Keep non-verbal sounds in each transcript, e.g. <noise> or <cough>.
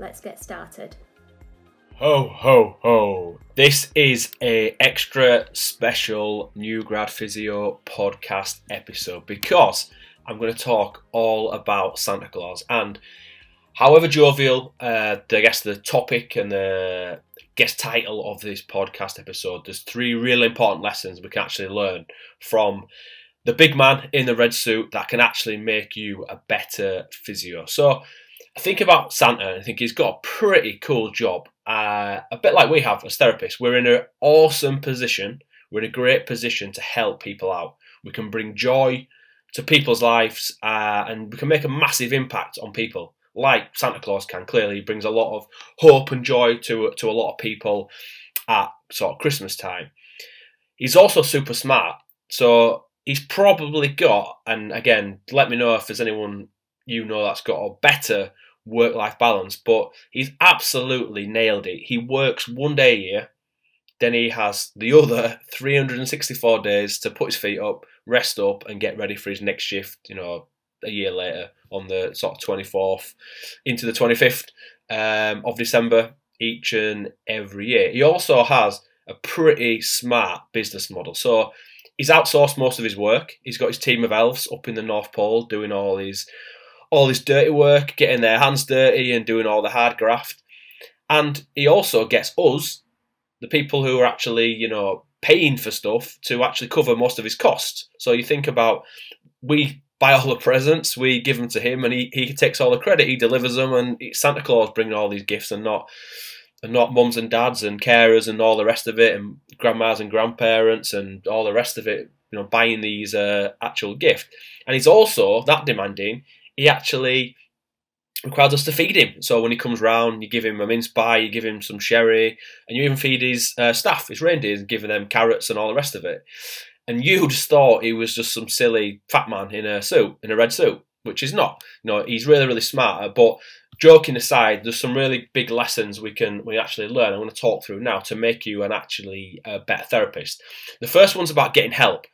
let's get started. Ho ho ho! This is a extra special new grad physio podcast episode because I'm going to talk all about Santa Claus and however jovial uh, the guess the topic and the guest title of this podcast episode, there's three really important lessons we can actually learn from the big man in the red suit that can actually make you a better physio. So I think about Santa I think he's got a pretty cool job. Uh, a bit like we have as therapists. We're in an awesome position. We're in a great position to help people out. We can bring joy to people's lives uh, and we can make a massive impact on people. Like Santa Claus can clearly he brings a lot of hope and joy to to a lot of people at sort of Christmas time. He's also super smart. So he's probably got, and again, let me know if there's anyone you know that's got a better work life balance, but he's absolutely nailed it. He works one day a year, then he has the <laughs> other 364 days to put his feet up, rest up, and get ready for his next shift, you know, a year later on the sort of 24th into the 25th um, of December each and every year. He also has a pretty smart business model. So he's outsourced most of his work. He's got his team of elves up in the North Pole doing all his all this dirty work, getting their hands dirty and doing all the hard graft. And he also gets us, the people who are actually, you know, paying for stuff to actually cover most of his costs. So you think about we buy all the presents, we give them to him, and he, he takes all the credit. He delivers them, and Santa Claus bringing all these gifts, and not and not mums and dads and carers and all the rest of it, and grandmas and grandparents and all the rest of it. You know, buying these uh, actual gift, and he's also that demanding. He actually requires us to feed him. So when he comes round, you give him a mince pie, you give him some sherry, and you even feed his uh, staff, his reindeers, giving them carrots and all the rest of it. And you just thought he was just some silly fat man in a suit, in a red suit, which is not. You know, he's really, really smart. But joking aside, there's some really big lessons we can we actually learn. I want to talk through now to make you an actually a better therapist. The first one's about getting help.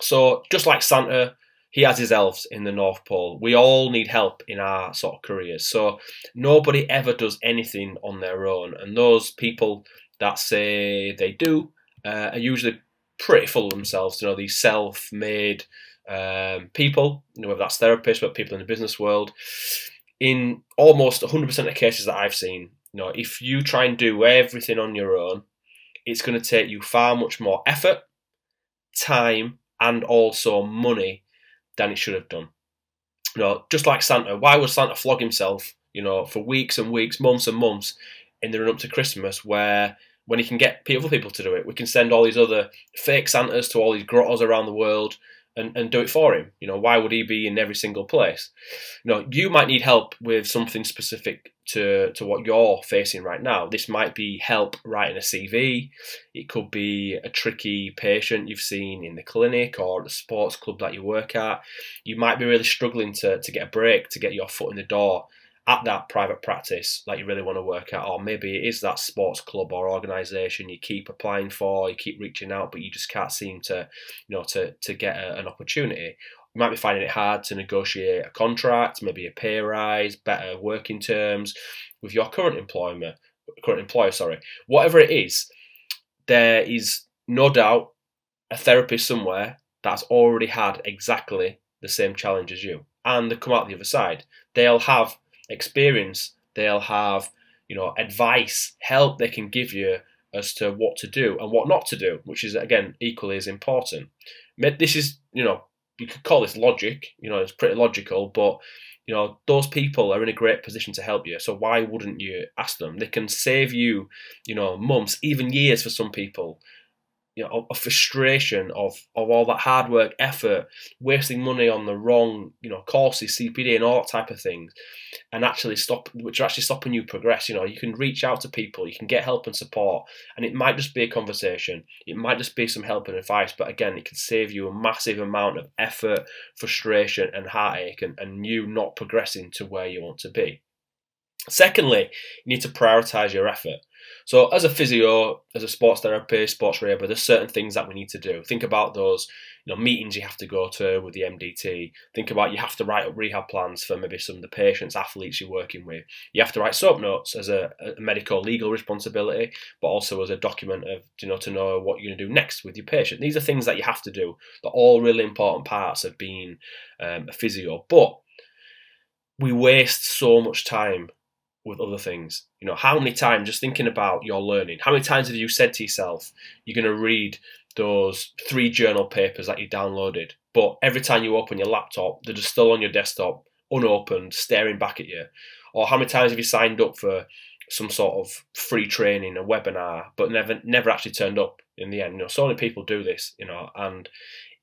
So just like Santa, he has his elves in the North Pole. We all need help in our sort of careers. So nobody ever does anything on their own, and those people that say they do uh, are usually pretty full of themselves. You know, these self-made um, people, you know, whether that's therapists, but people in the business world in almost 100% of cases that I've seen, you know, if you try and do everything on your own, it's going to take you far much more effort, time, and also money than it should have done. You know, just like Santa, why would Santa flog himself, you know, for weeks and weeks, months and months in the run up to Christmas where when he can get other people to do it, we can send all these other fake Santas to all these grottos around the world and, and do it for him. You know, why would he be in every single place? You know, you might need help with something specific to, to what you're facing right now. This might be help writing a CV. It could be a tricky patient you've seen in the clinic or the sports club that you work at. You might be really struggling to, to get a break, to get your foot in the door at that private practice that you really want to work at, or maybe it is that sports club or organisation you keep applying for, you keep reaching out, but you just can't seem to, you know, to to get a, an opportunity. You might be finding it hard to negotiate a contract, maybe a pay rise, better working terms with your current employer, current employer. Sorry, whatever it is, there is no doubt a therapist somewhere that's already had exactly the same challenge as you, and they come out the other side. They'll have experience, they'll have you know advice, help they can give you as to what to do and what not to do, which is again equally as important. This is you know you could call this logic, you know it's pretty logical, but you know those people are in a great position to help you. So why wouldn't you ask them? They can save you, you know, months, even years for some people you know, a frustration of, of all that hard work, effort, wasting money on the wrong, you know, courses, CPD and all that type of things, and actually stop, which are actually stopping you progress. You know, you can reach out to people, you can get help and support, and it might just be a conversation, it might just be some help and advice, but again, it can save you a massive amount of effort, frustration, and heartache, and, and you not progressing to where you want to be. Secondly, you need to prioritize your effort. So, as a physio, as a sports therapist, sports rehab, there's certain things that we need to do. Think about those, you know, meetings you have to go to with the MDT. Think about you have to write up rehab plans for maybe some of the patients, athletes you're working with. You have to write soap notes as a, a medical legal responsibility, but also as a document of you know to know what you're going to do next with your patient. These are things that you have to do. They're all really important parts of being um, a physio, but we waste so much time with other things. You know, how many times, just thinking about your learning, how many times have you said to yourself, you're going to read those three journal papers that you downloaded, but every time you open your laptop, they're just still on your desktop, unopened, staring back at you? Or how many times have you signed up for some sort of free training, a webinar, but never never actually turned up in the end? You know, so many people do this, you know, and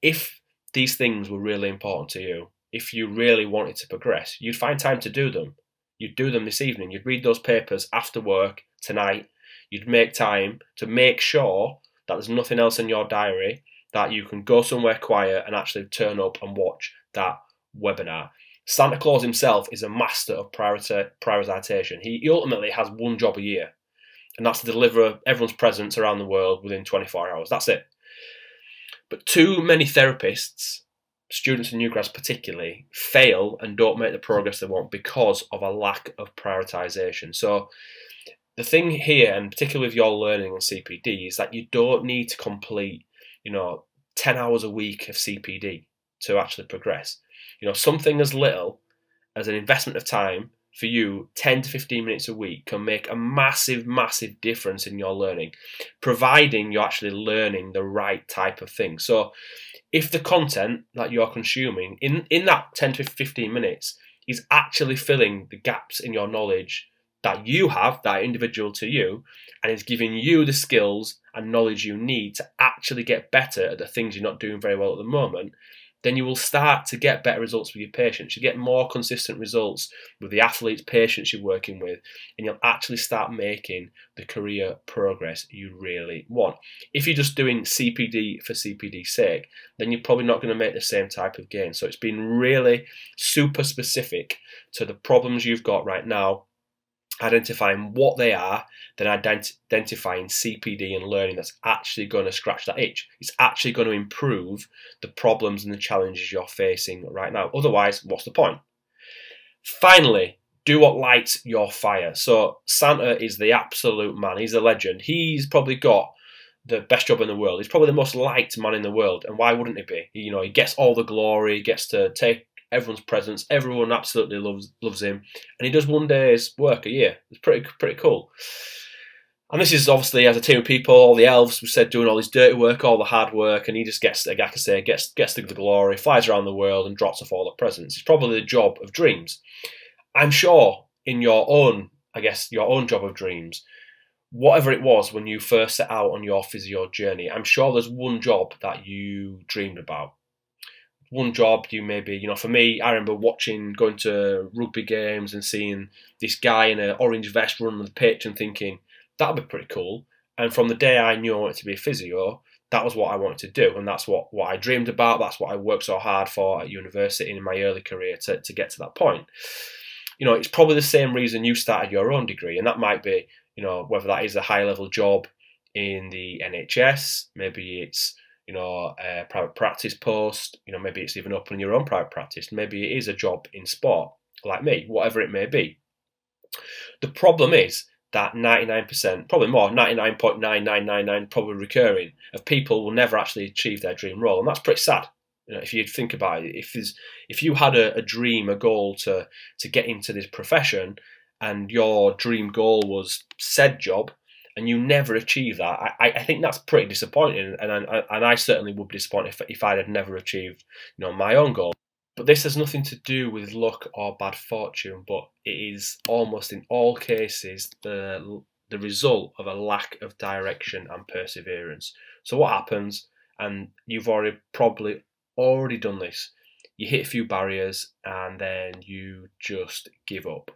if these things were really important to you, if you really wanted to progress, you'd find time to do them You'd do them this evening. You'd read those papers after work tonight. You'd make time to make sure that there's nothing else in your diary that you can go somewhere quiet and actually turn up and watch that webinar. Santa Claus himself is a master of prioritization. He, ultimately has one job a year, and that's to deliver everyone's presents around the world within 24 hours. That's it. But too many therapists students and new grads particularly fail and don't make the progress they want because of a lack of prioritization. So the thing here, and particularly with your learning on CPD, is that you don't need to complete, you know, 10 hours a week of CPD to actually progress. You know, something as little as an investment of time for you 10 to 15 minutes a week can make a massive massive difference in your learning providing you're actually learning the right type of thing. So if the content that you're consuming in, in that 10 to 15 minutes is actually filling the gaps in your knowledge that you have, that individual to you, and is giving you the skills and knowledge you need to actually get better at the things you're not doing very well at the moment, then you will start to get better results with your patients. You get more consistent results with the athletes, patients you're working with, and you'll actually start making the career progress you really want. If you're just doing CPD for CPD's sake, then you're probably not going to make the same type of gain. So it's been really super specific to the problems you've got right now identifying what they are, then ident- identifying CPD and learning that's actually going to scratch that itch. It's actually going to improve the problems and the challenges you're facing right now. Otherwise, what's the point? Finally, do what lights your fire. So Santa is the absolute man. He's a legend. He's probably got the best job in the world. He's probably the most liked man in the world, and why wouldn't he be? You know, he gets all the glory, gets to take everyone's presents. Everyone absolutely loves loves him, and he does one day's work a year. It's pretty pretty cool. And this is obviously as a team of people, all the elves we said doing all this dirty work, all the hard work, and he just gets, like I say, gets gets the glory, flies around the world, and drops off all the presents. It's probably the job of dreams. I'm sure in your own, I guess, your own job of dreams, whatever it was when you first set out on your physio journey, I'm sure there's one job that you dreamed about one job you maybe you know for me i remember watching going to rugby games and seeing this guy in an orange vest running the pitch and thinking that'd be pretty cool. And from the day i knew i wanted to be a physio that was what i wanted to do. And that's what, what i dreamed about. That's what i worked so hard for at university in my early career to, to get to that point. You know, it's probably the same reason you started your own degree, and that might be, you know, whether that is a high level job in the NHS, maybe it's you know, a private practice post, you know, maybe it's even opening your own private practice, maybe it is a job in sport, like me, whatever it may be. The problem is that 99%, probably more, 99.9999, probably recurring, of people will never actually achieve their dream role, and that's pretty sad. You know, if you think about it, if there's, if you had a, a dream, a goal to to get into this profession, and your dream goal was said job, and you never achieve that, I, I think that's pretty disappointing. And I, and I certainly would be disappointed if, if I had never achieved, you know, my own goal. But this has nothing to do with luck or bad fortune, but it is almost in all cases the the result of a lack of direction and perseverance. So what happens, and you've already probably already done this, you hit a few barriers and then you just give up.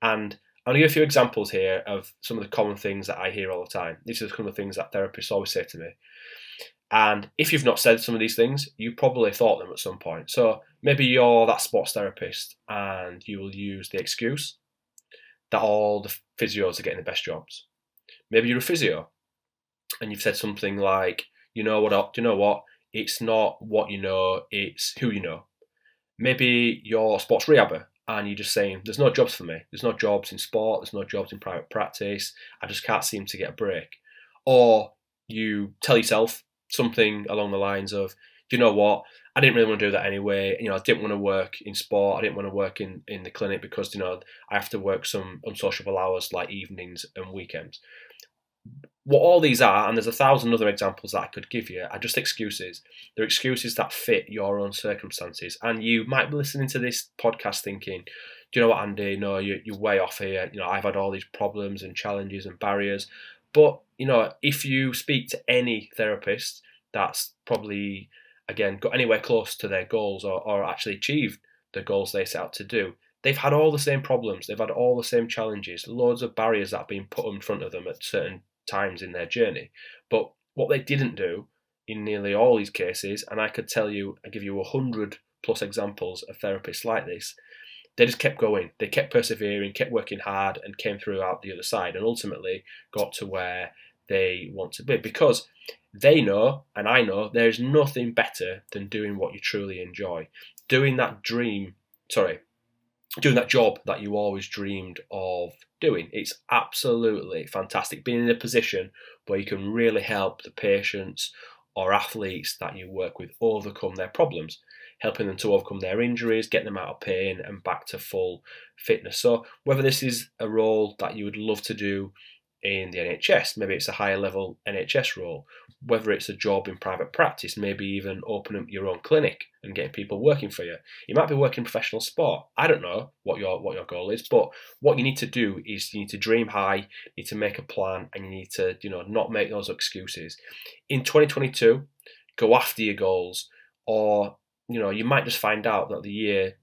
And I'll give you a few examples here of some of the common things that I hear all the time. These are some of the things that therapists always say to me. And if you've not said some of these things, you probably thought them at some point. So maybe you're that sports therapist and you will use the excuse that all the physios are getting the best jobs. Maybe you're a physio and you've said something like, you know what, do you know what? It's not what you know, it's who you know. Maybe you're a sports rehabber and you're just saying, there's no jobs for me. There's no jobs in sport. There's no jobs in private practice. I just can't seem to get a break. Or you tell yourself something along the lines of, you know what? I didn't really want to do that anyway. You know, I didn't want to work in sport. I didn't want to work in, in the clinic because, you know, I have to work some unsociable hours like evenings and weekends what all these are, and there's a thousand other examples that I could give you, are just excuses. They're excuses that fit your own circumstances. And you might be listening to this podcast thinking, do you know what, Andy? No, you're, you're way off here. You know, I've had all these problems and challenges and barriers. But, you know, if you speak to any therapist that's probably, again, got anywhere close to their goals or, or actually achieved the goals they set out to do, they've had all the same problems. They've had all the same challenges, loads of barriers that have been put in front of them at certain times in their journey. But what they didn't do in nearly all these cases, and I could tell you, I give you a hundred plus examples of therapists like this, they just kept going. They kept persevering, kept working hard, and came through out the other side, and ultimately got to where they want to be because they know, and I know, there's nothing better than doing what you truly enjoy. Doing that dream, sorry, doing that job that you always dreamed of doing. It's absolutely fantastic being in a position where you can really help the patients or athletes that you work with overcome their problems, helping them to overcome their injuries, get them out of pain and back to full fitness. So, whether this is a role that you would love to do in the NHS, maybe it's a higher level NHS role, whether it's a job in private practice, maybe even open up your own clinic and getting people working for you. You might be working professional sport. I don't know what your what your goal is, but what you need to do is you need to dream high, you need to make a plan, and you need to, you know, not make those excuses. In 2022, go after your goals, or you know, you might just find out that the year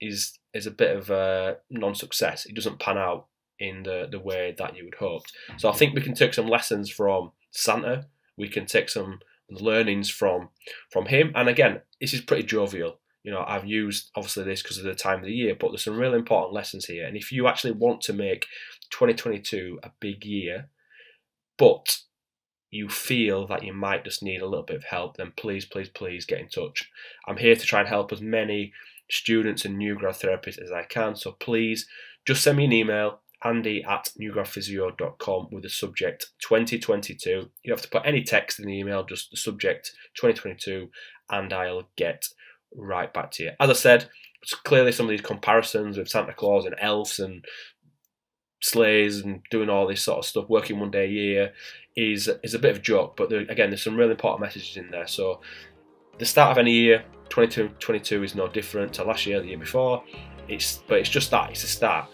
is is a bit of a non-success. It doesn't pan out in the, the way that you would hope. So I think we can take some lessons from Santa. We can take some learnings from from him. And again, this is pretty jovial. You know, I've used obviously this because of the time of the year, but there's some really important lessons here. And if you actually want to make 2022 a big year, but you feel that you might just need a little bit of help, then please, please, please get in touch. I'm here to try and help as many students and new grad therapists as I can. So please just send me an email andy at newgradphysio.com with the subject 2022. You have to put any text in the email, just the subject 2022, and I'll get right back to you. As I said, it's clearly some of these comparisons with Santa Claus and elves and sleighs and doing all this sort of stuff, working one day a year, is is a bit of a joke. But there, again, there's some really important messages in there. So the start of any year, 2022 is no different to last year, the year before. It's but it's just that it's a start.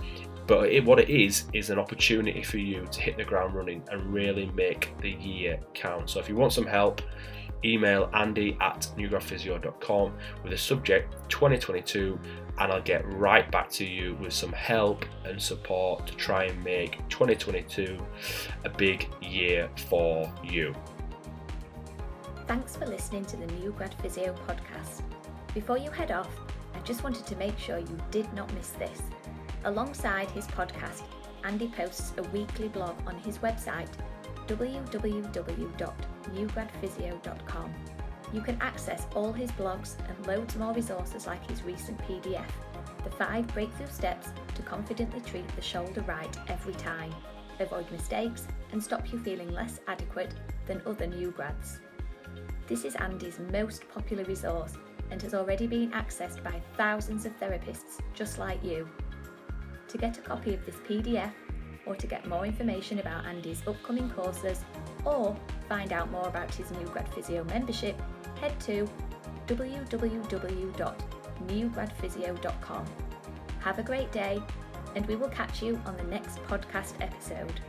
But it, what it is, is an opportunity for you to hit the ground running and really make the year count. So if you want some help, email andy at newgradphysio.com with the subject 2022 and I'll get right back to you with some help and support to try and make 2022 a big year for you. Thanks for listening to the New Grad Physio podcast. Before you head off, I just wanted to make sure you did not miss this alongside his podcast, Andy posts a weekly blog on his website, www.newgradphysio.com. You can access all his blogs and loads more resources like his recent PDF, The 5 Breakthrough Steps to Confidently Treat the Shoulder Right Every Time, avoid mistakes and stop you feeling less adequate than other new grads. This is Andy's most popular resource and has already been accessed by thousands of therapists just like you. To get a copy of this PDF, or to get more information about Andy's upcoming courses, or find out more about his new grad physio membership, head to www.newgradphysio.com. Have a great day, and we will catch you on the next podcast episode.